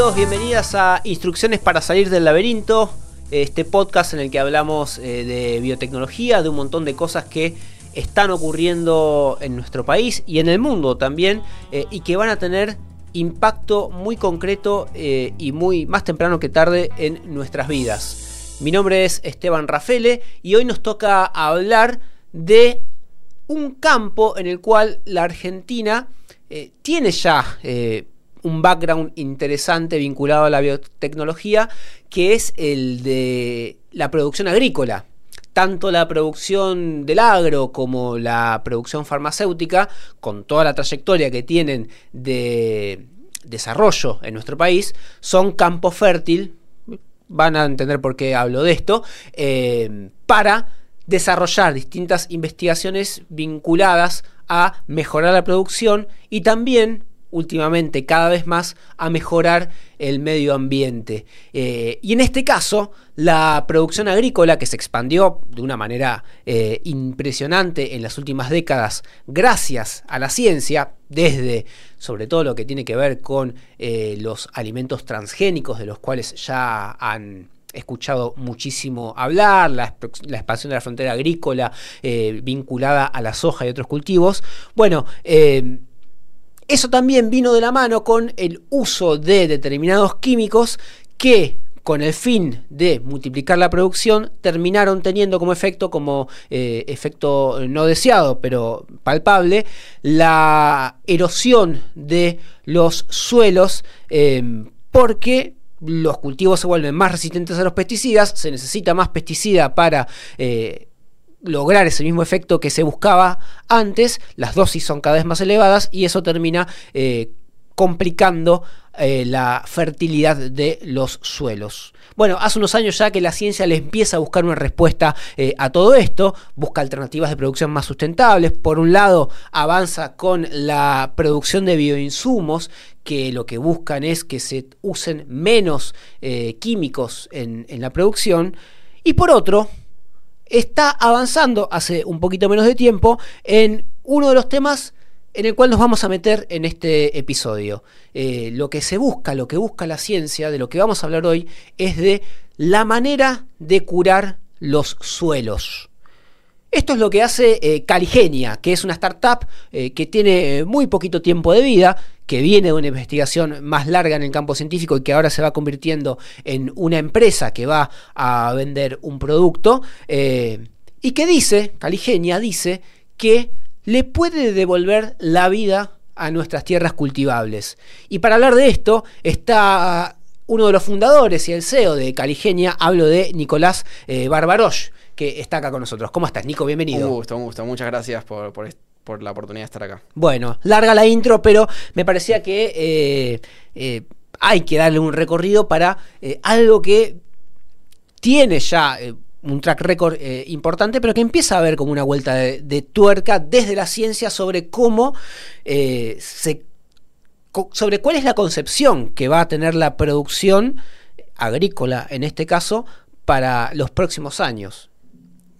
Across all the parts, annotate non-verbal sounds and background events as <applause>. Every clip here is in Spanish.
Bienvenidos, bienvenidas a Instrucciones para salir del laberinto, este podcast en el que hablamos eh, de biotecnología, de un montón de cosas que están ocurriendo en nuestro país y en el mundo también eh, y que van a tener impacto muy concreto eh, y muy más temprano que tarde en nuestras vidas. Mi nombre es Esteban Rafele y hoy nos toca hablar de un campo en el cual la Argentina tiene ya un background interesante vinculado a la biotecnología, que es el de la producción agrícola. Tanto la producción del agro como la producción farmacéutica, con toda la trayectoria que tienen de desarrollo en nuestro país, son campo fértil, van a entender por qué hablo de esto, eh, para desarrollar distintas investigaciones vinculadas a mejorar la producción y también últimamente cada vez más a mejorar el medio ambiente. Eh, y en este caso, la producción agrícola, que se expandió de una manera eh, impresionante en las últimas décadas gracias a la ciencia, desde sobre todo lo que tiene que ver con eh, los alimentos transgénicos, de los cuales ya han escuchado muchísimo hablar, la, expansión de la frontera agrícola vinculada a la soja y otros cultivos. Bueno, eso también vino de la mano con el uso de determinados químicos que con el fin de multiplicar la producción, terminaron teniendo como efecto, como eh, efecto no deseado, pero palpable, la erosión de los suelos, em, porque los cultivos se vuelven más resistentes a los pesticidas, se necesita más pesticida para eh, lograr ese mismo efecto que se buscaba antes, las dosis son cada vez más elevadas y eso termina eh, complicando eh, la fertilidad de los suelos. Bueno, hace unos años ya que la ciencia le empieza a buscar una respuesta eh, a todo esto, busca alternativas de producción más sustentables, por un lado avanza con la producción de bioinsumos, que lo que buscan es que se usen menos químicos en la producción, y por otro, está avanzando hace un poquito menos de tiempo en uno de los temas en el cual nos vamos a meter en este episodio. Eh, lo que se busca, lo que busca la ciencia, de lo que vamos a hablar hoy, es de la manera de curar los suelos. Esto es lo que hace eh, Caligenia, que es una startup eh, que tiene muy poquito tiempo de vida, que viene de una investigación más larga en el campo científico y que ahora se va convirtiendo en una empresa que va a vender un producto, y que dice, Caligenia dice, que le puede devolver la vida a nuestras tierras cultivables. Y para hablar de esto está uno de los fundadores y el CEO de Caligenia, hablo de Nicolás Barbarosh que está acá con nosotros. ¿Cómo estás, Nico? Bienvenido. Un gusto, un gusto. Muchas gracias por, la oportunidad de estar acá. Bueno, larga la intro, pero me parecía que eh, eh, hay que darle un recorrido para eh, algo que tiene ya un track record importante, pero que empieza a ver como una vuelta de, tuerca desde la ciencia sobre cómo se sobre cuál es la concepción que va a tener la producción agrícola en este caso para los próximos años.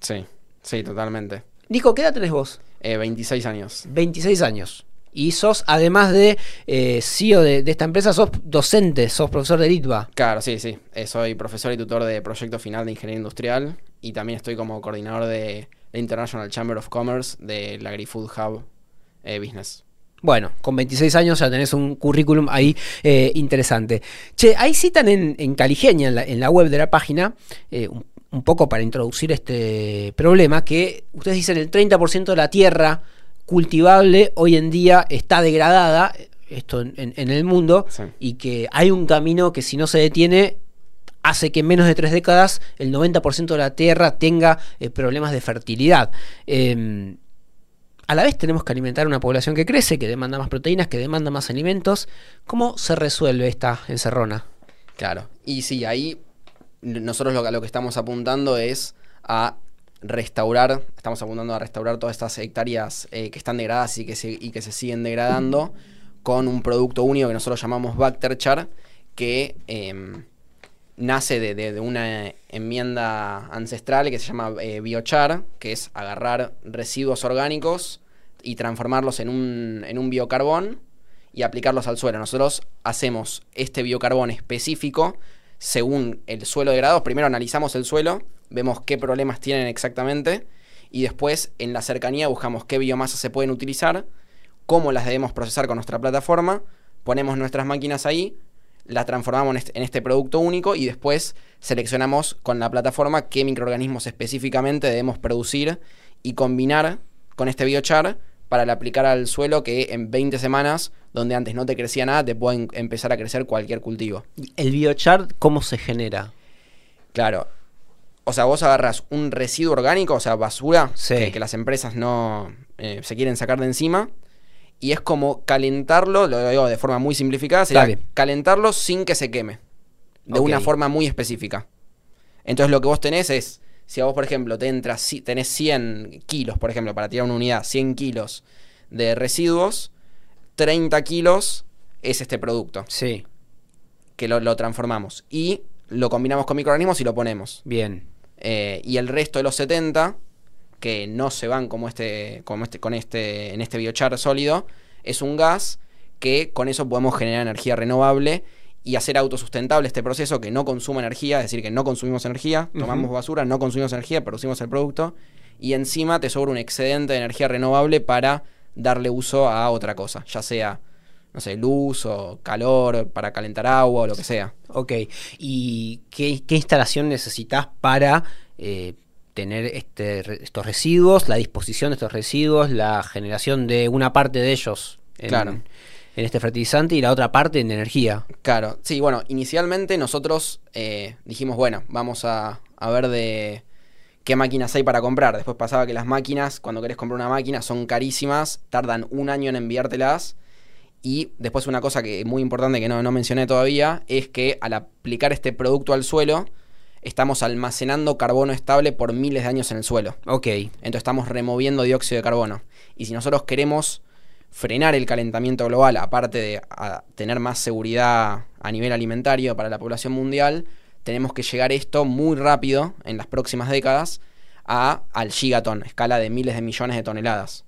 Sí, sí, totalmente. Nico, ¿qué edad tenés vos? 26 eh, años. 26 años. Y sos, además de eh, CEO de, esta empresa, sos docente, sos profesor de LITVA. Claro, sí, sí. Eh, soy profesor y tutor de proyecto final de ingeniería industrial y también estoy como coordinador de la International Chamber of Commerce de la AgriFood Hub Business. Bueno, con 26 años ya tenés un currículum ahí interesante. Che, ahí citan en, en Caligenia, en la, web de la página, un un poco para introducir este problema, que ustedes dicen el 30% de la tierra cultivable hoy en día está degradada, esto en, el mundo, y que hay un camino que si no se detiene hace que en menos de tres décadas el 90% de la tierra tenga eh, problemas de fertilidad. Em, a la vez tenemos que alimentar una población que crece, que demanda más proteínas, que demanda más alimentos. ¿Cómo se resuelve esta encerrona? Claro, y sí, ahí nosotros lo, lo que estamos apuntando es a restaurar, estamos apuntando a restaurar todas estas hectáreas eh, que están degradadas y que, se, y que se siguen degradando con un producto único que nosotros llamamos Bacterchar, que em, nace de, una enmienda ancestral que se llama eh, biochar, que es agarrar residuos orgánicos y transformarlos en un, en un biocarbón y aplicarlos al suelo. Nosotros hacemos este biocarbón específico según el suelo degradado. Primero analizamos el suelo, vemos qué problemas tienen exactamente y después en la cercanía buscamos qué biomasas se pueden utilizar, cómo las debemos procesar con nuestra plataforma, ponemos nuestras máquinas ahí, las transformamos en este, producto único y después seleccionamos con la plataforma qué microorganismos específicamente debemos producir y combinar con este biochar para aplicar al suelo que en 20 semanas, donde antes no te crecía nada, te puede empezar a crecer cualquier cultivo. ¿El biochar cómo se genera? Claro. O sea, vos agarras un residuo orgánico, o sea, basura, que, las empresas no eh, se quieren sacar de encima, y es como calentarlo, lo digo de forma muy simplificada, sería calentarlo sin que se queme, de una forma muy específica. Entonces lo que vos tenés es, si a vos, por ejemplo, te entras, tenés 100 kilos, por ejemplo, para tirar una unidad, 100 kilos de residuos, 30 kilos es este producto. Sí. Que lo, transformamos. Y lo combinamos con microorganismos y lo ponemos. Bien. Eh, y el resto de los 70 que no se van como este, como este, con este, en este biochar sólido, es un gas que con eso podemos generar energía renovable y hacer autosustentable este proceso que no consume energía, es decir, que no consumimos energía, tomamos basura, no consumimos energía, producimos el producto y encima te sobra un excedente de energía renovable para darle uso a otra cosa, ya sea, no sé, luz o calor para calentar agua o lo que sea. Ok, ¿y qué, instalación necesitas para... Eh, tener este, estos residuos, la disposición de estos residuos, la generación de una parte de ellos en, este fertilizante y la otra parte en energía. Claro, sí, bueno, inicialmente nosotros eh, dijimos, bueno, vamos a, ver de qué máquinas hay para comprar. Después pasaba que las máquinas, cuando querés comprar una máquina, son carísimas, tardan un año en enviártelas. Y después una cosa que muy importante que no, no mencioné todavía es que al aplicar este producto al suelo, estamos almacenando carbono estable por miles de años en el suelo. Ok. Entonces estamos removiendo dióxido de carbono. Y si nosotros queremos frenar el calentamiento global, aparte de tener más seguridad a nivel alimentario para la población mundial, tenemos que llegar esto muy rápido, en las próximas décadas, a, al gigaton, escala de miles de millones de toneladas.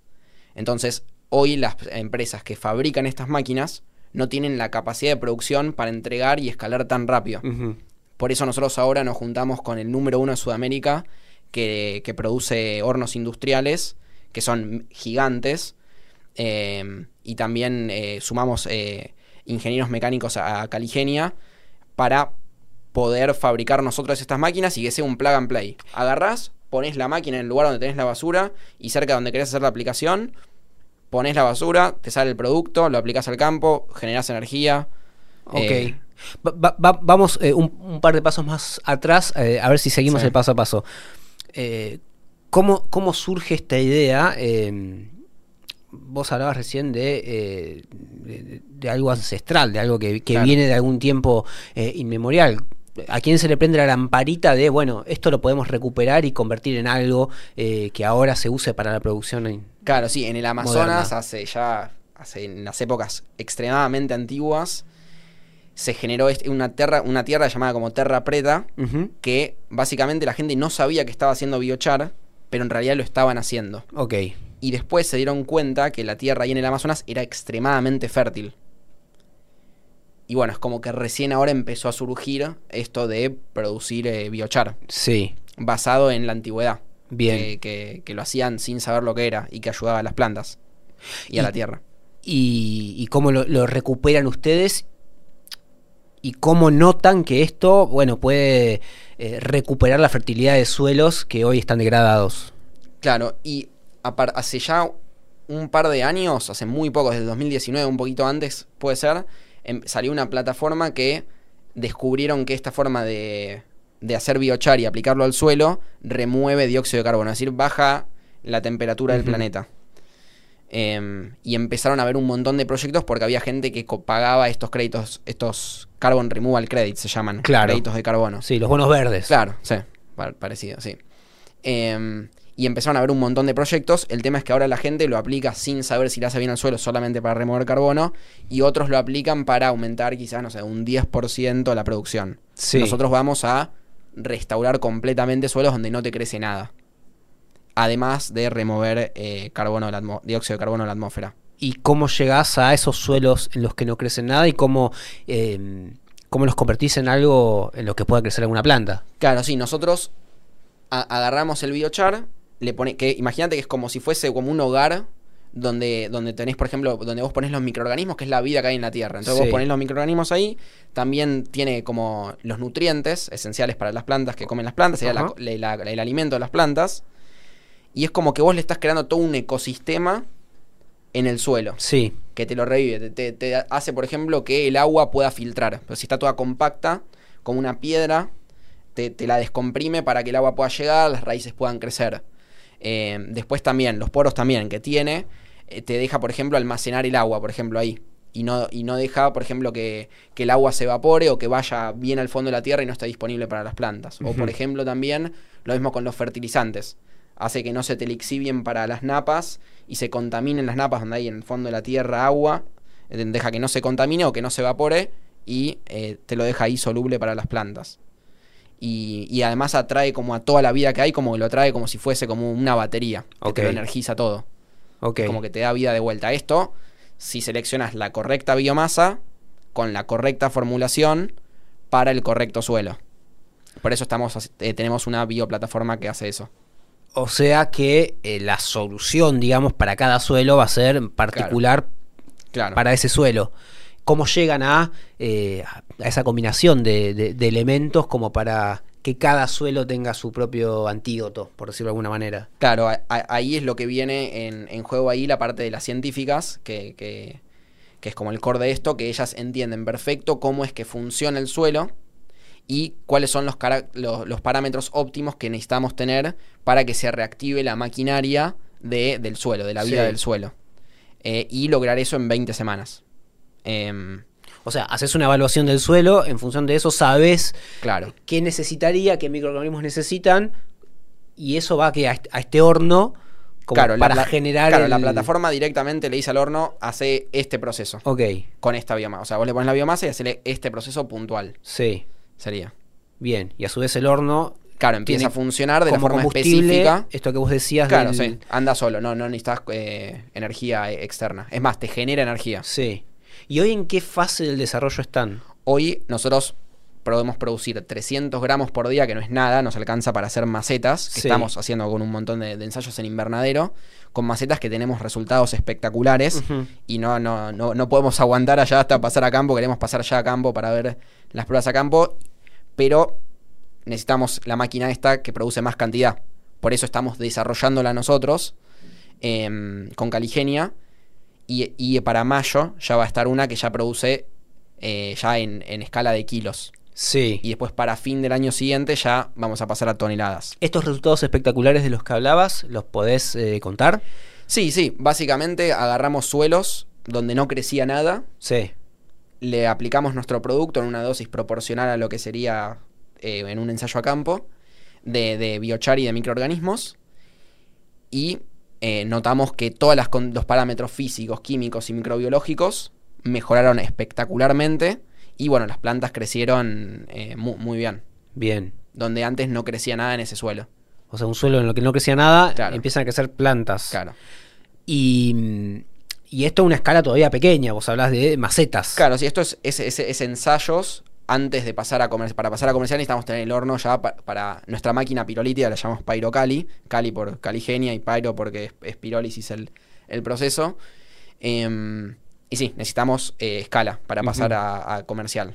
Entonces, hoy las empresas que fabrican estas máquinas no tienen la capacidad de producción para entregar y escalar tan rápido. Por eso nosotros ahora nos juntamos con el número uno de Sudamérica, que, produce hornos industriales, que son gigantes, eh, y también eh, sumamos eh, ingenieros mecánicos a, Caligenia para poder fabricar nosotros estas máquinas y que sea un plug and play. Agarrás, pones la máquina en el lugar donde tenés la basura y cerca donde querés hacer la aplicación, pones la basura, te sale el producto, lo aplicas al campo, generas energía. Ok vamos eh, un, par de pasos más atrás, eh, a ver si seguimos el paso a paso. Eh, ¿cómo, surge esta idea? Em, vos hablabas recién de, de, algo ancestral, de algo que, viene de algún tiempo inmemorial. ¿A quién se le prende la lamparita de, bueno, esto lo podemos recuperar y convertir en algo que ahora se use para la producción? Claro, sí, en el Amazonas hace ya, hace en las épocas extremadamente antiguas, se generó una tierra, una tierra llamada como Terra Preta, que básicamente la gente no sabía que estaba haciendo biochar, pero en realidad lo estaban haciendo. Ok. Y después se dieron cuenta que la tierra ahí en el Amazonas era extremadamente fértil. Y bueno, es como que recién ahora empezó a surgir esto de producir eh, biochar. Sí. Basado en la antigüedad. Bien. Que, lo hacían sin saber lo que era y que ayudaba a las plantas y, a la tierra. Y, cómo lo, recuperan ustedes y cómo notan que esto, bueno, puede eh, recuperar la fertilidad de suelos que hoy están degradados. Claro, y hace ya un par de años, hace muy poco, desde el 2019, un poquito antes, puede ser, em, salió una plataforma que descubrieron que esta forma de, de hacer biochar y aplicarlo al suelo remueve dióxido de carbono, es decir, baja la temperatura del planeta. Em, y empezaron a ver un montón de proyectos porque había gente que pagaba estos créditos, estos Carbon Removal Credits se llaman, créditos de carbono. Sí, los bonos verdes. Claro, sí, parecido, sí. Em, y empezaron a ver un montón de proyectos. El tema es que ahora la gente lo aplica sin saber si le hace bien al suelo solamente para remover carbono y otros lo aplican para aumentar quizás, no sé, un 10% la producción. Nosotros vamos a restaurar completamente suelos donde no te crece nada además de remover eh, carbono dióxido de carbono de la atmósfera. y cómo llegás a esos suelos en los que no crece nada y cómo, eh, cómo los convertís en algo en lo que pueda crecer alguna planta. Claro, sí, nosotros agarramos el biochar, le pone, que imagínate que es como si fuese como un hogar donde, donde tenés, por ejemplo, donde vos ponés los microorganismos, que es la vida que hay en la Tierra. Entonces Sí. vos ponés los microorganismos ahí, también tiene como los nutrientes esenciales para las plantas que comen las plantas, sería la- Ajá. la- la- el alimento de las plantas. Y es como que vos le estás creando todo un ecosistema en el suelo Sí, que te lo revive. Te, te- te hace, por ejemplo, que el agua pueda filtrar. Pero si está toda compacta, como una piedra, te, te la descomprime para que el agua pueda llegar, las raíces puedan crecer. Eh, después también, los poros también que tiene, eh, te deja, por ejemplo, almacenar el agua, por ejemplo, ahí. Y no, y no deja, por ejemplo, que, que el agua se evapore o que vaya bien al fondo de la tierra y no esté disponible para las plantas. O, por ejemplo, también lo mismo con los fertilizantes. Hace que no se te elixibien para las napas y se contaminen las napas donde hay en el fondo de la tierra agua. eh, Deja que no se contamine o que no se evapore y eh, te lo deja ahí soluble para las plantas. Y, y además atrae como a toda la vida que hay, como que lo atrae como si fuese como una batería. Que te lo energiza todo. ok. Como que te da vida de vuelta. Esto, si seleccionas la correcta biomasa, con la correcta formulación, para el correcto suelo. Por eso estamos, eh, tenemos una bioplataforma que hace eso. O sea que eh, la solución, digamos, para cada suelo va a ser particular Claro. para ese suelo. ¿Cómo llegan a, eh, a esa combinación de, de- de elementos como para que cada suelo tenga su propio antídoto, por decirlo de alguna manera? Claro, a- a- ahí es lo que viene en, en juego ahí la parte de las científicas, que, que- que es como el core de esto, que ellas entienden perfecto cómo es que funciona el suelo y cuáles son los, los, los parámetros óptimos que necesitamos tener para que se reactive la maquinaria de- del suelo, de la vida Sí. del suelo. Eh, y lograr eso en 20 semanas. Em, O sea, haces una evaluación del suelo, en función de eso sabes claro. qué necesitaría, qué microorganismos necesitan, y eso va a, que a, este, a este horno como Claro, la para generar claro, la plataforma directamente le dice al horno, hace este proceso Ok, con esta biomasa. O sea, vos le pones la biomasa y hacele este proceso puntual. sí, Sería. bien. Y a su vez el horno Claro, empieza a funcionar de la forma específica. esto que vos decías Claro, del- sí. Anda solo, no, no necesitas eh, energía eh, externa. Es más, te genera energía. Sí. ¿Y hoy en qué fase del desarrollo están? Hoy nosotros podemos producir 300 gramos por día, que no es nada, nos alcanza para hacer macetas, que Sí. estamos haciendo con un montón de, de ensayos en invernadero, con macetas que tenemos resultados espectaculares y no, no, no, no podemos aguantar allá hasta pasar a campo, queremos pasar ya a campo para ver las pruebas a campo, pero necesitamos la máquina esta que produce más cantidad. Por eso estamos desarrollándola nosotros em, con Caligenia. Y, y para mayo ya va a estar una que ya produce eh, ya en, en escala de kilos. Sí. Y después para fin del año siguiente ya vamos a pasar a toneladas. ¿Estos resultados espectaculares de los que hablabas los podés eh, contar? Sí, sí, básicamente agarramos suelos donde no crecía nada, Sí. le aplicamos nuestro producto en una dosis proporcional a lo que sería eh, en un ensayo a campo de, de biochar y de microorganismos y eh, notamos que todos los parámetros físicos, químicos y microbiológicos mejoraron espectacularmente y bueno, las plantas crecieron eh, mu- muy, bien, Bien. donde antes no crecía nada en ese suelo. O sea, un suelo en el que no crecía nada, Claro. empiezan a crecer plantas. Claro. Y, y esto a una escala todavía pequeña, vos hablás de macetas. Claro, si esto es, es- es- es ensayos antes de pasar a comercial. Para pasar a comercial necesitamos tener el horno ya pa- para nuestra máquina pirolítica, la llamamos Pyrocali. Cali por caligenia y Pyro porque es, es pirólisis el, el proceso. Em, y sí, necesitamos eh, escala para pasar a, a comercial.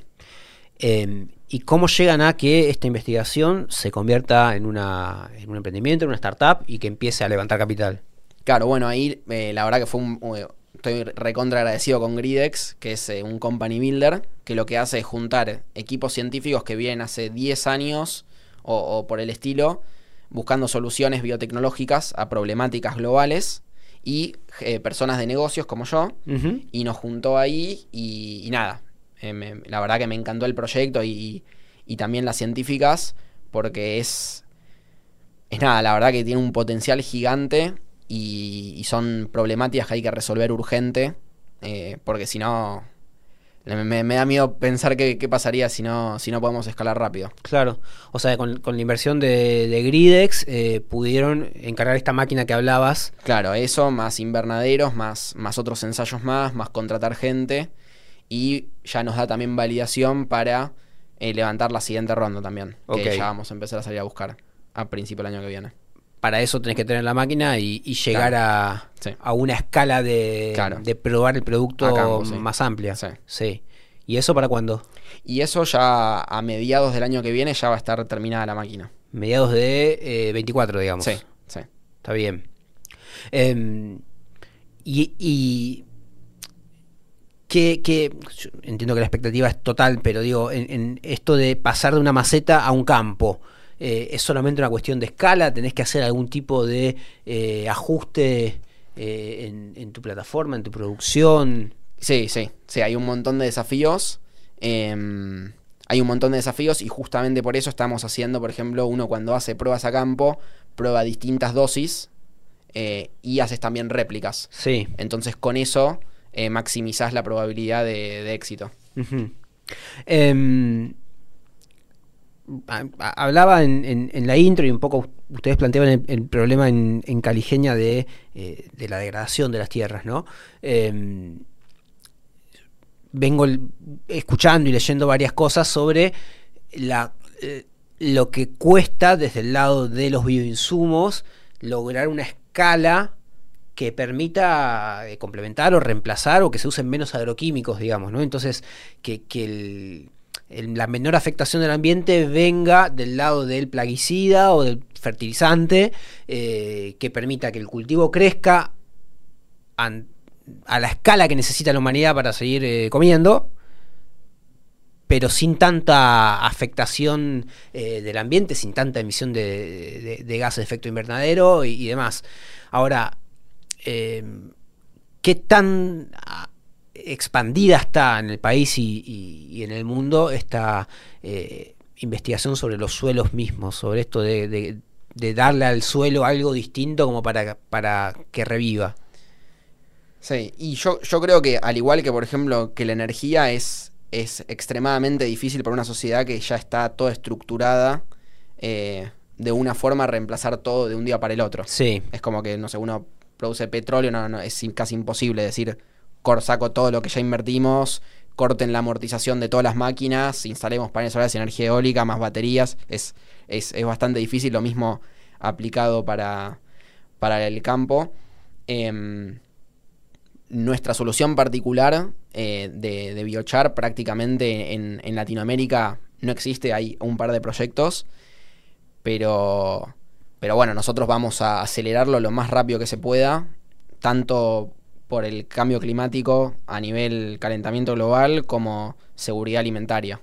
Eh, ¿Y cómo llegan a que esta investigación se convierta en, una, en un emprendimiento, en una startup y que empiece a levantar capital? Claro, bueno, ahí eh, la verdad que fue un... Estoy recontra agradecido con Gridex, que es eh, un company builder, que lo que hace es juntar equipos científicos que vienen hace 10 años o, o por el estilo, buscando soluciones biotecnológicas a problemáticas globales y eh, personas de negocios como yo, y nos juntó ahí y, y nada, eh, me- la verdad que me encantó el proyecto y, y también las científicas, porque es, es nada, la verdad que tiene un potencial gigante y, y son problemáticas que hay que resolver urgente, eh, porque si no, Me, me da miedo pensar qué, qué pasaría si no, si no podemos escalar rápido. Claro, o sea, con, con la inversión de, de Gridex eh, pudieron encargar esta máquina que hablabas. Claro, eso, más invernaderos, más, más otros ensayos más, más contratar gente. Y ya nos da también validación para eh, levantar la siguiente ronda también. Que ya vamos a empezar a salir a buscar a principio del año que viene. Para eso tenés que tener la máquina y, y llegar a, Sí. a una escala de, Claro. de probar el producto A campo, sí. más amplia. Sí. sí. ¿Y eso para cuándo? Y eso ya a mediados del año que viene ya va a estar terminada la máquina. Mediados de eh, 24, digamos. Sí, sí. Está bien. Em, y, y que, que- entiendo que la expectativa es total, pero digo, en, en esto de pasar de una maceta a un campo, eh, ¿es solamente una cuestión de escala? ¿Tenés que hacer algún tipo de eh, ajuste eh, en, en tu plataforma, en tu producción? Sí, sí, sí, hay un montón de desafíos. em, hay un montón de desafíos y justamente por eso estamos haciendo, por ejemplo, uno cuando hace pruebas a campo, prueba distintas dosis y haces también réplicas. Sí. Entonces con eso maximizás la probabilidad de, de éxito. Em, hablaba en, en- la intro y un poco ustedes planteaban el, problema en, en de, eh, de la degradación de las tierras, ¿no? Em, vengo escuchando y leyendo varias cosas sobre la, eh, lo que cuesta desde el lado de los bioinsumos lograr una escala que permita eh, complementar o reemplazar o que se usen menos agroquímicos, digamos, ¿no? Entonces, que, que el- la menor afectación del ambiente venga del lado del plaguicida o del fertilizante, eh, que permita que el cultivo crezca a la escala que necesita la humanidad para seguir eh, comiendo, pero sin tanta afectación eh, del ambiente, sin tanta emisión de, de- de gases de efecto invernadero y, y demás. Ahora, ¿qué tan expandida está en el país y, y- y en el mundo esta eh, investigación sobre los suelos mismos, sobre esto de, de- de darle al suelo algo distinto como para, para que reviva? Sí, y yo, yo creo que al igual que por ejemplo que la energía es, es extremadamente difícil para una sociedad que ya está toda estructurada eh, de una forma reemplazar todo de un día para el otro. Sí, Es como que, no sé, uno produce petróleo, no, no, es casi imposible decir, saco todo lo que ya invertimos, corten la amortización de todas las máquinas, instalemos paneles solares energía eólica, más baterías. Es, es, es bastante difícil, lo mismo aplicado para, para el campo. Em, nuestra solución particular eh, de, de biochar prácticamente en, en Latinoamérica no existe, hay un par de proyectos, pero, pero bueno, nosotros vamos a acelerarlo lo más rápido que se pueda, tanto por el cambio climático a nivel calentamiento global como seguridad alimentaria.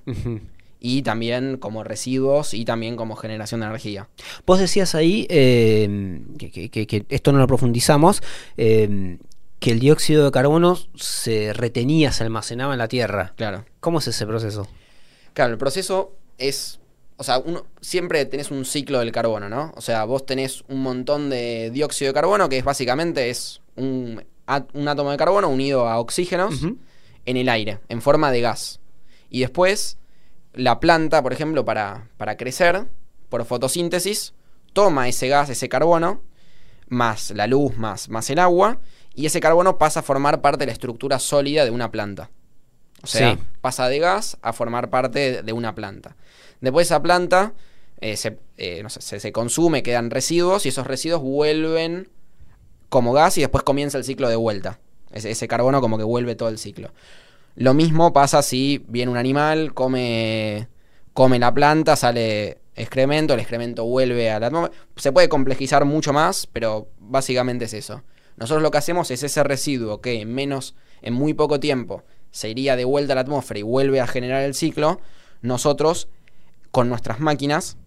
Y también como residuos y también como generación de energía. Vos decías ahí, eh, que, que- que- que esto no lo profundizamos, eh, que el dióxido de carbono se retenía, se almacenaba en la tierra. Claro. ¿Cómo es ese proceso? Claro, el proceso es. O sea, uno, siempre tenés un ciclo del carbono, ¿no? O sea, vos tenés un montón de dióxido de carbono, que es básicamente es un, un átomo de carbono unido a oxígenos en el aire, en forma de gas. Y después, la planta, por ejemplo, para, para crecer, por fotosíntesis, toma ese gas, ese carbono, más la luz, más, más el agua, y ese carbono pasa a formar parte de la estructura sólida de una planta. O sea, Sí. pasa de gas a formar parte de una planta. Después esa planta eh, se, eh, no sé, se, se consume, quedan residuos y esos residuos vuelven como gas y después comienza el ciclo de vuelta. Ese, carbono como que vuelve todo el ciclo. Lo mismo pasa si viene un animal, come, come la planta, sale excremento, el excremento vuelve a la atmósfera. Se puede complejizar mucho más, pero básicamente es eso. Nosotros lo que hacemos es ese residuo que en menos, en muy poco tiempo, se iría de vuelta a la atmósfera y vuelve a generar el ciclo. Nosotros, con nuestras máquinas,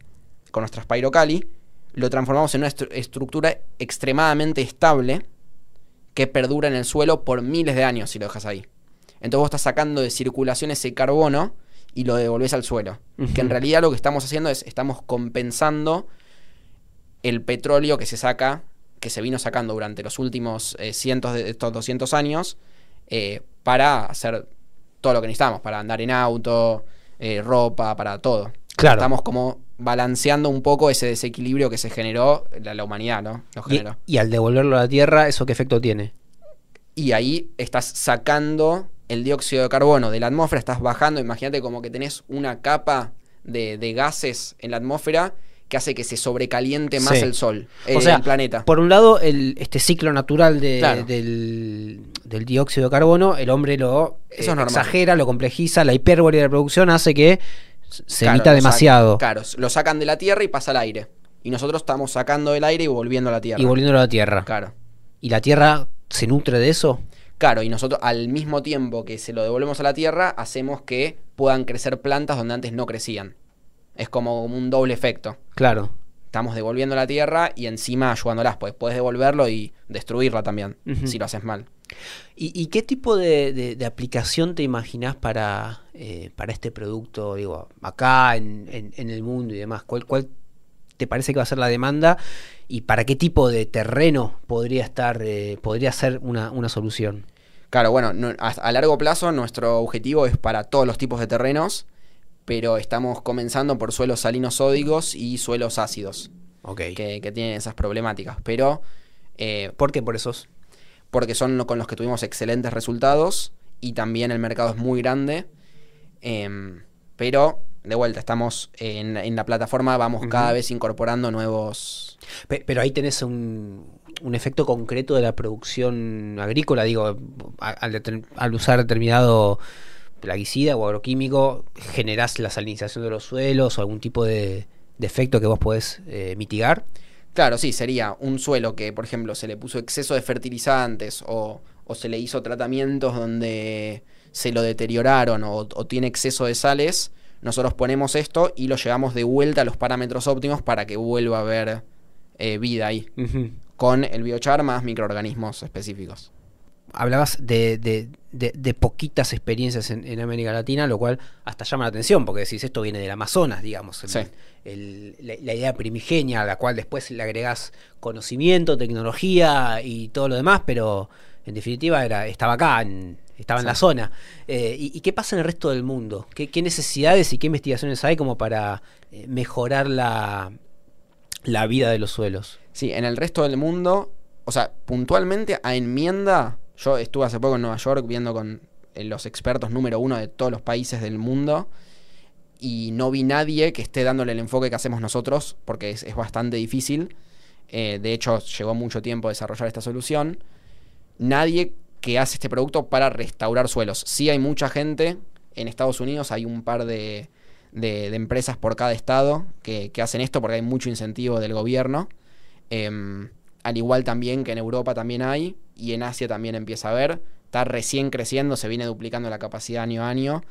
con nuestras Pyrocali, lo transformamos en una estru- estructura extremadamente estable que perdura en el suelo por miles de años si lo dejas ahí. Entonces vos estás sacando de circulación ese carbono y lo devolvés al suelo. Que en realidad lo que estamos haciendo es, estamos compensando el petróleo que se saca, que se vino sacando durante los últimos eh, cientos de estos 200 años, eh, para hacer todo lo que necesitamos para andar en auto, eh, ropa, para todo. Claro. Estamos como balanceando un poco ese desequilibrio que se generó la, la humanidad, ¿no? Lo Y, generó. y al devolverlo a la Tierra, ¿eso qué efecto tiene? Y ahí estás sacando el dióxido de carbono de la atmósfera, estás bajando, imagínate como que tenés una capa de, de gases en la atmósfera que hace que se sobrecaliente más Sí. el sol, O eh, sea, el planeta. Por un lado, el, este ciclo natural de- Claro. del, del dióxido de carbono, el hombre lo Eso eh, es exagera, lo complejiza, la hipérbole de la producción hace que se Claro, emita demasiado sacan- claro, lo sacan de la Tierra y pasa al aire. Y nosotros estamos sacando del aire y volviendo a la Tierra. y volviéndolo a la Tierra. Claro. ¿Y la Tierra se nutre de eso? Claro, y nosotros al mismo tiempo que se lo devolvemos a la Tierra, hacemos que puedan crecer plantas donde antes no crecían. Es como un doble efecto. Claro. Estamos devolviendo a la Tierra y encima ayudándolas, pues puedes devolverlo y destruirla también, si lo haces mal. ¿Y, y qué tipo de, de- de aplicación te imaginás para, eh, para este producto, digo, acá en, en- en el mundo y demás? ¿Cuál, ¿Cuál te parece que va a ser la demanda? ¿Y para qué tipo de terreno podría estar, eh, podría ser una, una solución? Claro, bueno, no- a, a largo plazo nuestro objetivo es para todos los tipos de terrenos, pero estamos comenzando por suelos salinos sódicos y suelos ácidos, Ok. que, que tienen esas problemáticas. Pero eh, ¿Por qué por esos? Porque son con los que tuvimos excelentes resultados y también el mercado es muy grande. Em, pero, de vuelta, estamos en, en la plataforma, vamos cada vez incorporando nuevos... Pe- Pero ahí tenés un, un efecto concreto de la producción agrícola, digo, al, al usar determinado plaguicida o agroquímico, generás la salinización de los suelos o algún tipo de, de efecto que vos podés eh, mitigar. Claro, sí, sería un suelo que, por ejemplo, se le puso exceso de fertilizantes o, o se le hizo tratamientos donde se lo deterioraron o, o tiene exceso de sales. Nosotros ponemos esto y lo llevamos de vuelta a los parámetros óptimos para que vuelva a haber eh, vida ahí, con el biochar más microorganismos específicos. Hablabas de, de- de- de poquitas experiencias en, en América Latina, lo cual hasta llama la atención, porque decís, esto viene del Amazonas, digamos. el- Sí. el- la, la idea primigenia, a la cual después le agregás conocimiento, tecnología y todo lo demás, pero en definitiva era, estaba acá, en- estaba en la zona. Eh, y, y qué pasa en el resto del mundo? ¿Qué, qué necesidades y qué investigaciones hay como para eh, mejorar la, la vida de los suelos? Sí, en el resto del mundo, o sea, puntualmente a enmienda, yo estuve hace poco en Nueva York viendo con eh, los expertos número uno de todos los países del mundo y no vi nadie que esté dándole el enfoque que hacemos nosotros, porque es, bastante difícil. Eh, de hecho, llevó mucho tiempo desarrollar esta solución. Nadie que hace este producto para restaurar suelos. Sí hay mucha gente, en Estados Unidos hay un par de, de- de empresas por cada estado que, que hacen esto porque hay mucho incentivo del gobierno. Em, al igual también que en Europa también hay y en Asia también empieza a haber. Está recién creciendo, se viene duplicando la capacidad año a año.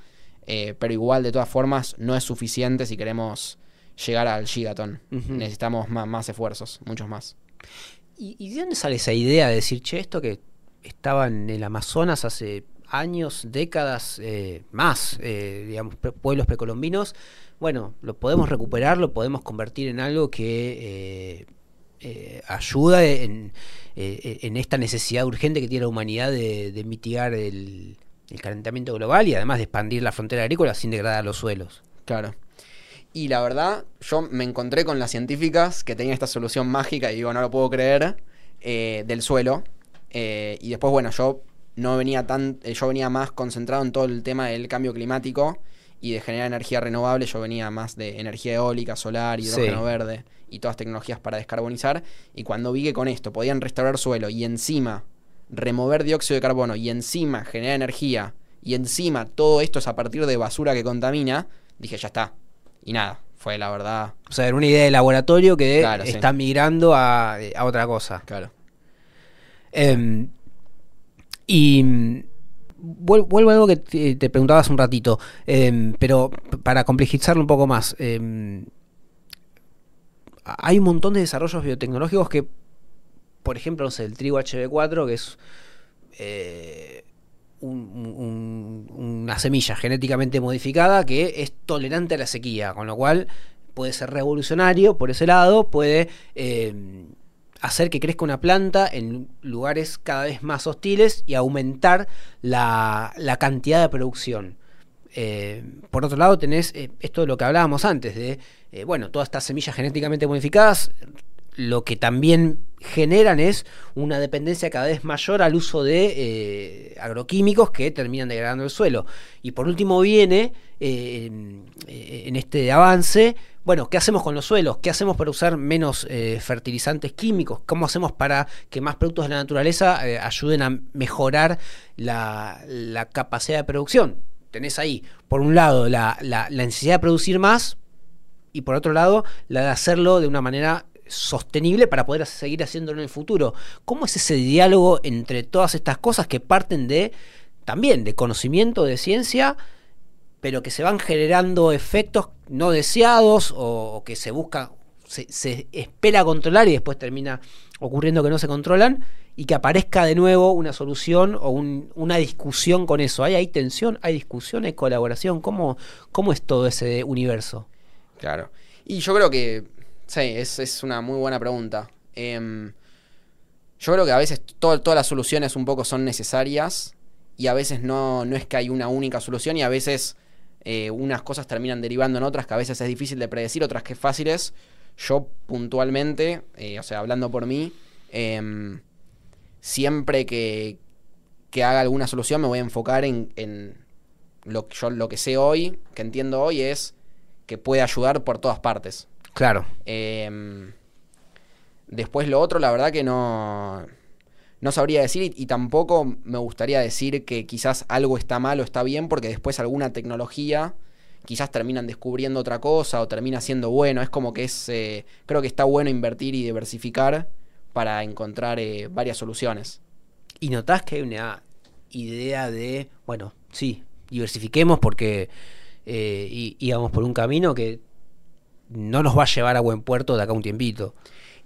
eh, pero igual, de todas formas, no es suficiente si queremos llegar al gigaton. Ujú. Necesitamos más, más esfuerzos, muchos más. ¿Y, y de dónde sale esa idea de decir, che, esto que estaba en el Amazonas hace años, décadas, eh, más, eh, digamos, pre- pueblos precolombinos, bueno, lo podemos recuperar, lo podemos convertir en algo que eh, ayuda en, eh, en esta necesidad urgente que tiene la humanidad de, mitigar el, calentamiento global y además de expandir la frontera agrícola sin degradar los suelos. Claro. Y la verdad, yo me encontré con las científicas que tenían esta solución mágica y digo, no lo puedo creer, eh, del suelo. Y después, bueno, yo no venía tan, yo venía más concentrado en todo el tema del cambio climático y de generar energía renovable. Yo venía más de energía eólica, solar, hidrógeno Sí. verde y todas tecnologías para descarbonizar. Y cuando vi que con esto podían restaurar suelo y encima remover dióxido de carbono y encima generar energía y encima todo esto es a partir de basura que contamina, dije, ya está. Y nada, fue la verdad, O sea, era una idea de laboratorio que Claro, sí. está migrando a, a otra cosa. claro. Em, y vuelvo a algo que te, te preguntaba hace un ratito, em, pero para complejizarlo un poco más. em, hay un montón de desarrollos biotecnológicos que, por ejemplo, no sé, el trigo HB4, que es eh, un- un- una semilla genéticamente modificada que es tolerante a la sequía, con lo cual puede ser revolucionario por ese lado, puede... hacer que crezca una planta en lugares cada vez más hostiles y aumentar la, cantidad de producción. Eh, por otro lado, tenés eh, esto de lo que hablábamos antes, de, eh, bueno, todas estas semillas genéticamente modificadas, lo que también generan es una dependencia cada vez mayor al uso de agroquímicos que terminan degradando el suelo. Y por último viene en este avance bueno, ¿qué hacemos con los suelos? ¿Qué hacemos para usar menos eh, fertilizantes químicos? ¿Cómo hacemos para que más productos de la naturaleza eh, ayuden a mejorar la, capacidad de producción? Tenés ahí, por un lado, la, necesidad de producir más y por otro lado, la de hacerlo de una manera sostenible para poder seguir haciéndolo en el futuro. ¿Cómo es ese diálogo entre todas estas cosas que parten de también de conocimiento, de ciencia, pero que se van generando efectos no deseados o, que se busca, se, espera controlar y después termina ocurriendo que no se controlan y que aparezca de nuevo una solución o una discusión con eso. ¿Hay, ¿Hay tensión? ¿Hay discusión? ¿Hay colaboración? ¿Cómo, cómo es todo ese universo? Claro. Y yo creo que, sí, es, una muy buena pregunta. Em, yo creo que a veces todas las soluciones un poco son necesarias y a veces no, no es que hay una única solución y a veces eh, unas cosas terminan derivando en otras que a veces es difícil de predecir, otras que fáciles. Yo puntualmente, eh, o sea, hablando por mí, em, siempre que, que, haga alguna solución me voy a enfocar en, en lo, yo, lo que sé hoy, que entiendo hoy, es que puede ayudar por todas partes. Claro. Em, después lo otro, la verdad que no no sabría decir y, tampoco me gustaría decir que quizás algo está mal o está bien porque después alguna tecnología quizás terminan descubriendo otra cosa o termina siendo bueno. Es como que es, eh, creo que está bueno invertir y diversificar para encontrar eh, varias soluciones. ¿Y notás que hay una idea de, bueno, sí, diversifiquemos porque eh, íbamos por un camino que no nos va a llevar a buen puerto de acá un tiempito?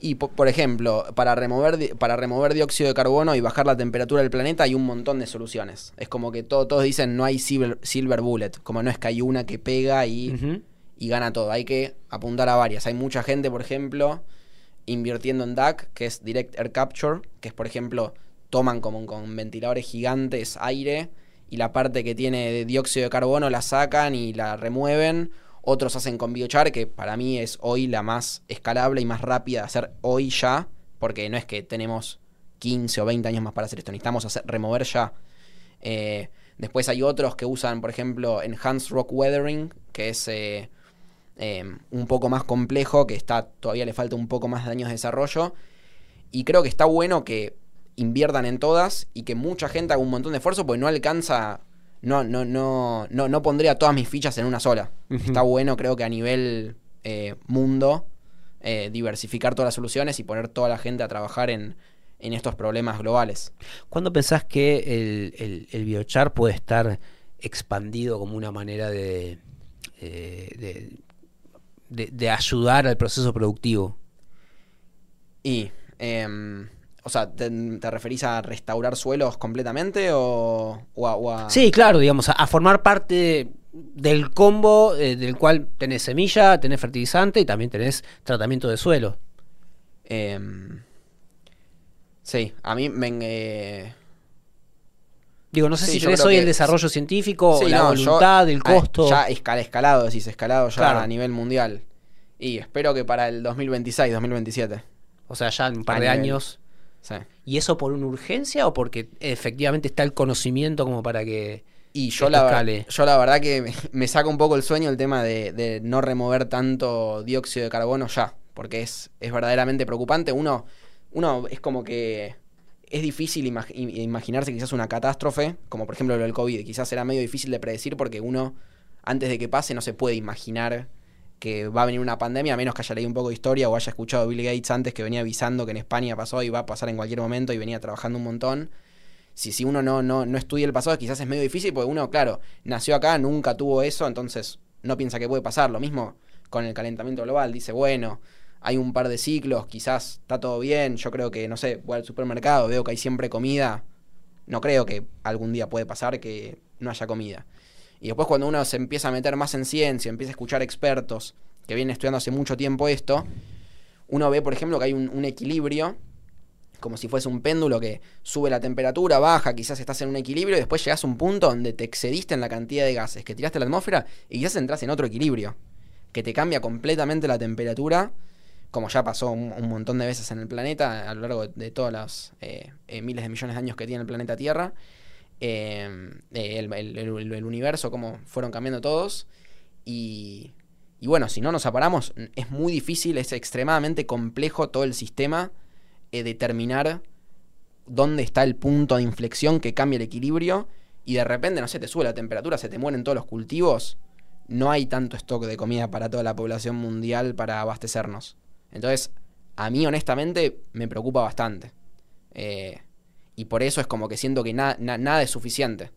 Y por, ejemplo, para remover, para remover dióxido de carbono y bajar la temperatura del planeta hay un montón de soluciones. Es como que todos dicen no hay silver, bullet, como no es que hay una que pega y, y gana todo. Hay que apuntar a varias. Hay mucha gente, por ejemplo, invirtiendo en DAC, que es Direct Air Capture, que es, por ejemplo, toman como con ventiladores gigantes aire y la parte que tiene de dióxido de carbono la sacan y la remueven otros hacen con biochar, que para mí es hoy la más escalable y más rápida de hacer hoy ya, porque no es que tenemos 15 o 20 años más para hacer esto, necesitamos hacer, remover ya. Eh, después hay otros que usan, por ejemplo, Enhanced Rock Weathering, que es eh, em, un poco más complejo, que está todavía le falta un poco más de años de desarrollo. Y creo que está bueno que inviertan en todas y que mucha gente haga un montón de esfuerzo, porque no alcanza no, no, no, no, no pondría todas mis fichas en una sola. Está bueno, creo que a nivel eh, mundo, eh, diversificar todas las soluciones y poner toda la gente a trabajar en, estos problemas globales. ¿Cuándo pensás que el, biochar puede estar expandido como una manera de, eh, de, de, ayudar al proceso productivo? Y em, o sea, ¿te, referís a restaurar suelos completamente o, a, Sí, claro, digamos, a, formar parte del combo eh, del cual tenés semilla, tenés fertilizante y también tenés tratamiento de suelo. Em, sí, a mí me... Eh, Digo, no sé si tenés hoy el desarrollo científico, la voluntad, el costo. Ya escalado, decís, escalado ya a nivel mundial. Y espero que para el 2026, 2027. O sea, ya en un par de años ¿Y eso por una urgencia o porque efectivamente está el conocimiento como para que... Y yo la, yo la verdad que me saca un poco el sueño el tema de, no remover tanto dióxido de carbono ya, porque es, es verdaderamente preocupante. Uno, uno es como que es difícil imaginarse quizás una catástrofe, como por ejemplo lo del COVID. Quizás será medio difícil de predecir porque uno, antes de que pase, no se puede imaginar que va a venir una pandemia, a menos que haya leído un poco de historia o haya escuchado a Bill Gates antes que venía avisando que en España pasó y va a pasar en cualquier momento y venía trabajando un montón. Si, si uno no, no, no estudia el pasado, quizás es medio difícil, porque uno, claro, nació acá, nunca tuvo eso, entonces no piensa que puede pasar. Lo mismo con el calentamiento global, dice, bueno, hay un par de ciclos, quizás está todo bien, yo creo que, no sé, voy al supermercado, veo que hay siempre comida, no creo que algún día puede pasar que no haya comida. Y después cuando uno se empieza a meter más en ciencia, empieza a escuchar expertos que vienen estudiando hace mucho tiempo esto, uno ve, por ejemplo, que hay un, equilibrio, como si fuese un péndulo que sube la temperatura, baja, quizás estás en un equilibrio y después llegas a un punto donde te excediste en la cantidad de gases que tiraste a la atmósfera y quizás entras en otro equilibrio, que te cambia completamente la temperatura, como ya pasó un, montón de veces en el planeta a lo largo de, de todos los eh, eh, miles de millones de años que tiene el planeta Tierra. Eh, eh, el, universo, cómo fueron cambiando todos. Y, y bueno, si no nos aparamos, es muy difícil, es extremadamente complejo todo el sistema eh, determinar dónde está el punto de inflexión que cambia el equilibrio y de repente, no sé, te sube la temperatura, se te mueren todos los cultivos, no hay tanto stock de comida para toda la población mundial para abastecernos. Entonces, a mí honestamente me preocupa bastante. Eh, y por eso es como que siento que na- na- nada es suficiente.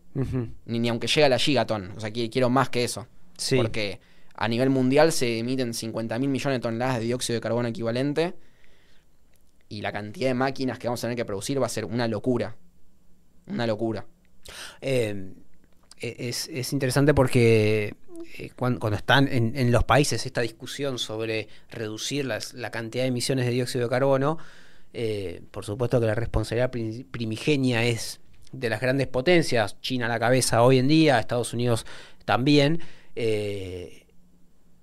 Ni, ni aunque llegue a la gigaton. O sea, qui- quiero más que eso. Sí. Porque a nivel mundial se emiten 50 mil millones de toneladas de dióxido de carbono equivalente. Y la cantidad de máquinas que vamos a tener que producir va a ser una locura. Una locura. Eh, es, es interesante porque eh, cuando, cuando están en, en los países esta discusión sobre reducir las- la cantidad de emisiones de dióxido de carbono, eh, por supuesto que la responsabilidad prim- primigenia es de las grandes potencias, China a la cabeza hoy en día, Estados Unidos también, eh,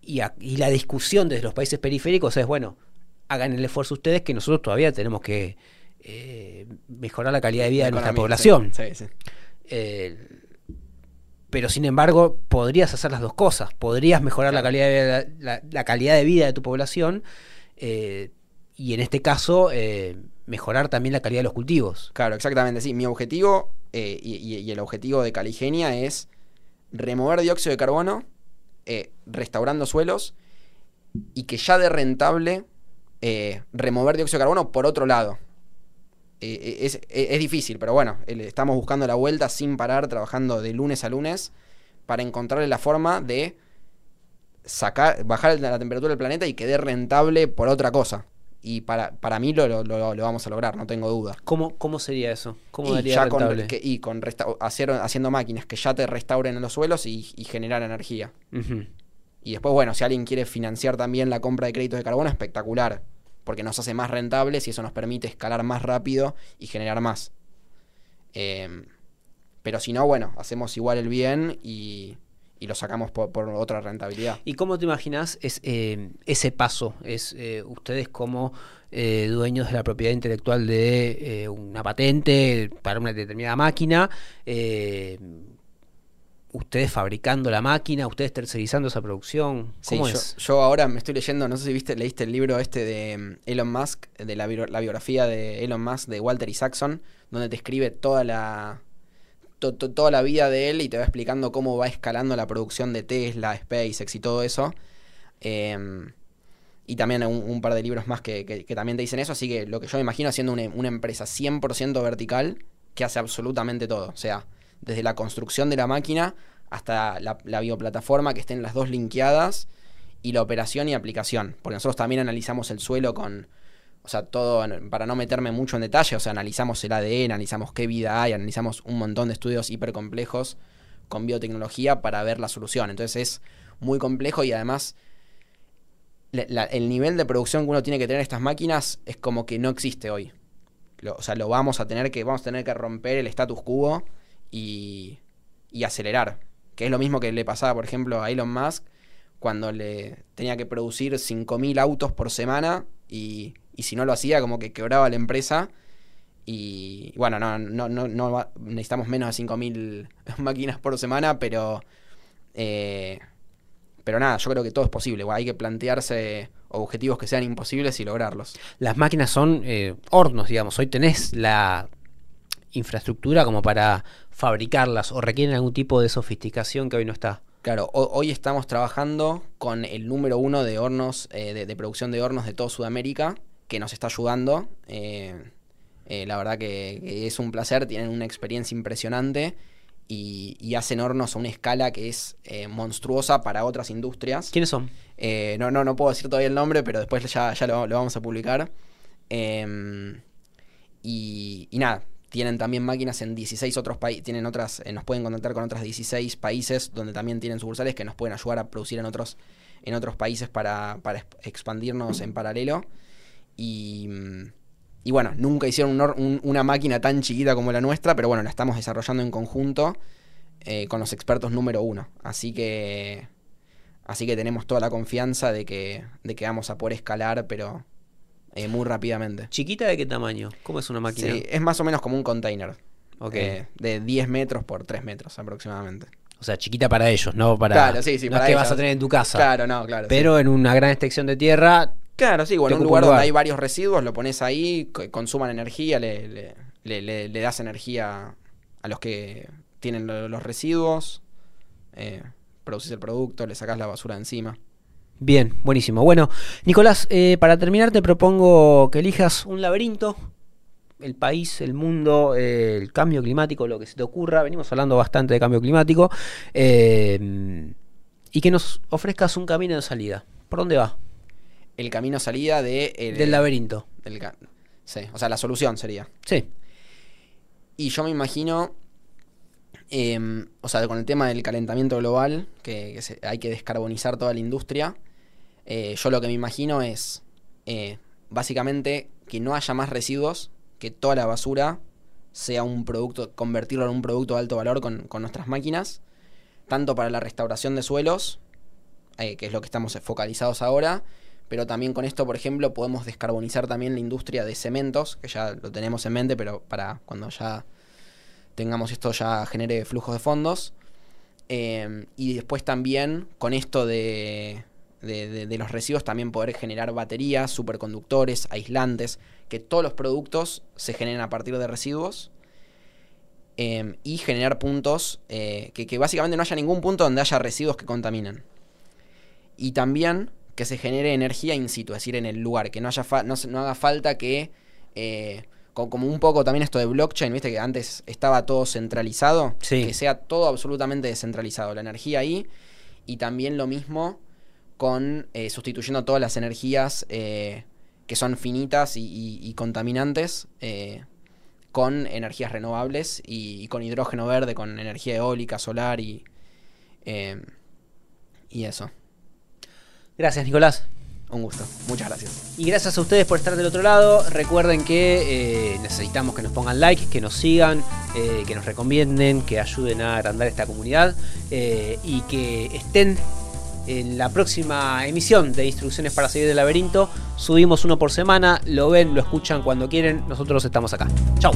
y, a- y la discusión desde los países periféricos es, bueno, hagan el esfuerzo ustedes que nosotros todavía tenemos que eh, mejorar la calidad de vida de nuestra población. Sí, sí, sí. Pero sin embargo, podrías hacer las dos cosas. Podrías mejorar la, calidad de, vida- la, la calidad de vida de tu población eh, y en este caso eh, mejorar también la calidad de los cultivos. Claro, exactamente, sí. Mi objetivo eh, y, el objetivo de Caligenia es remover dióxido de carbono, eh, restaurando suelos y que ya de rentable eh, remover dióxido de carbono por otro lado. Es, es- es difícil, pero bueno, estamos buscando la vuelta sin parar, trabajando de lunes a lunes para encontrarle la forma de sacar, bajar la temperatura del planeta y que dé rentable por otra cosa. Y para, para mí lo, lo- lo- lo vamos a lograr, no tengo duda. ¿Cómo, cómo sería eso? ¿Cómo Y daría ya con, que- y con resta- hacer, haciendo máquinas que ya te restauren los suelos y, y generar energía. Y después, bueno, si alguien quiere financiar también la compra de créditos de carbono, espectacular. Porque nos hace más rentables y eso nos permite escalar más rápido y generar más. Em, pero si no, bueno, hacemos igual el bien y, y lo sacamos por, por otra rentabilidad. ¿Y cómo te imaginas es, eh, ese paso? Es eh, ustedes como eh, dueños de la propiedad intelectual de una patente para una determinada máquina, ustedes fabricando la máquina, ustedes tercerizando esa producción. ¿Cómo yo, es? yo ahora me estoy leyendo, no sé si viste, leíste el libro este de mm, Elon Musk, de la biografía de Elon Musk de Walter Isaacson, donde te escribe toda la to- to- toda la vida de él y te va explicando cómo va escalando la producción de Tesla, SpaceX y todo eso. Em, y también un, un par de libros más que también te dicen eso, así que lo que yo me imagino haciendo una, una empresa 100% vertical que hace absolutamente todo. O sea, desde la construcción de la máquina hasta la, la bioplataforma que estén las dos linkeadas y la operación y aplicación. Porque nosotros también analizamos el suelo con, o sea, todo, para no meterme mucho en detalle, o sea, analizamos el ADN, analizamos qué vida hay, analizamos un montón de estudios hipercomplejos con biotecnología para ver la solución. Entonces es muy complejo y además el nivel de producción que uno tiene que tener en estas máquinas es como que no existe hoy. O sea, lo vamos a tener que, vamos a tener que romper el status quo y, y acelerar. Que es lo mismo que le pasaba, por ejemplo, a Elon Musk cuando le tenía que producir 5.000 autos por semana y, y si no lo hacía como que quebraba la empresa. Y bueno, no, no, no, no necesitamos menos de 5.000 <laughs> máquinas por semana, pero... eh, pero nada, yo creo que todo es posible. Hay que plantearse objetivos que sean imposibles y lograrlos. Las máquinas son eh, hornos, digamos. Hoy tenés la infraestructura como para fabricarlas o requieren algún tipo de sofisticación que hoy no está. Claro, ho- hoy estamos trabajando con el número uno de hornos, eh, de, de producción de hornos de toda Sudamérica, que nos está ayudando. Eh, eh, la verdad que, que es un placer, tienen una experiencia impresionante y, y hacen hornos a una escala que es eh, monstruosa para otras industrias. ¿Quiénes son? No, no, no puedo decir todavía el nombre, pero después ya, ya lo, lo vamos a publicar. Em, y, y nada, tienen también máquinas en 16 otros países, tienen otras, nos pueden contactar con otras 16 países donde también tienen sucursales que nos pueden ayudar a producir en otros, en otros países para, para exp- expandirnos en paralelo. Y, y bueno, nunca hicieron un un- una máquina tan chiquita como la nuestra, pero bueno, la estamos desarrollando en conjunto eh, con los expertos número uno. Así que, así que tenemos toda la confianza de que, de que vamos a poder escalar, pero eh, muy rápidamente. ¿Chiquita de qué tamaño? ¿Cómo es una máquina? Sí, es más o menos como un container. Ok. eh, de 10 metros por 3 metros aproximadamente. O sea, chiquita para ellos, no para. Claro, sí, sí, no para es que ellos. vas a tener en tu casa. Claro, no, claro. sí. Pero en una gran extensión de tierra, Claro, sí, bueno, un lugar donde hay varios residuos, lo pones ahí, co- consuman energía, le, le- le- le- le das energía a los que tienen lo- los residuos, eh, producís el producto, le sacás la basura encima. Bien, buenísimo. Bueno, Nicolás, eh, para terminar te propongo que elijas un laberinto, el país, el mundo, eh, el cambio climático, lo que se te ocurra. Venimos hablando bastante de cambio climático. eh, y que nos ofrezcas un camino de salida. ¿Por dónde va? El camino salida de, el- Del laberinto. del sí, o sea, la solución sería. Sí. Y yo me imagino, em, o sea, con el tema del calentamiento global, que, que se- hay que descarbonizar toda la industria, eh, yo lo que me imagino es, eh, básicamente, que no haya más residuos, que toda la basura sea un producto, convertirlo en un producto de alto valor con, con nuestras máquinas, tanto para la restauración de suelos, eh, que es lo que estamos focalizados ahora, pero también con esto, por ejemplo, podemos descarbonizar también la industria de cementos, que ya lo tenemos en mente, pero para cuando ya tengamos esto ya genere flujos de fondos. Eh, y después también con esto de, de- los residuos también poder generar baterías, superconductores, aislantes, que todos los productos se generen a partir de residuos. eh, y generar puntos, eh, que básicamente no haya ningún punto donde haya residuos que contaminen. Y también que se genere energía in situ, es decir, en el lugar, que no, haya fa- no, no haga falta que, eh, co- como un poco también esto de blockchain, viste que antes estaba todo centralizado, Sí. que sea todo absolutamente descentralizado, la energía ahí, y también lo mismo con eh, sustituyendo todas las energías eh, que son finitas y, y- y contaminantes eh, con energías renovables y, y con hidrógeno verde, con energía eólica, solar y, eh, y eso. Gracias, Nicolás. Un gusto. Muchas gracias. Y gracias a ustedes por estar del otro lado. Recuerden que eh, necesitamos que nos pongan like, que nos sigan, eh, que nos recomienden, que ayuden a agrandar esta comunidad eh, y que estén en la próxima emisión de Instrucciones para salir del laberinto. Subimos uno por semana, lo ven, lo escuchan cuando quieren. Nosotros estamos acá. Chau.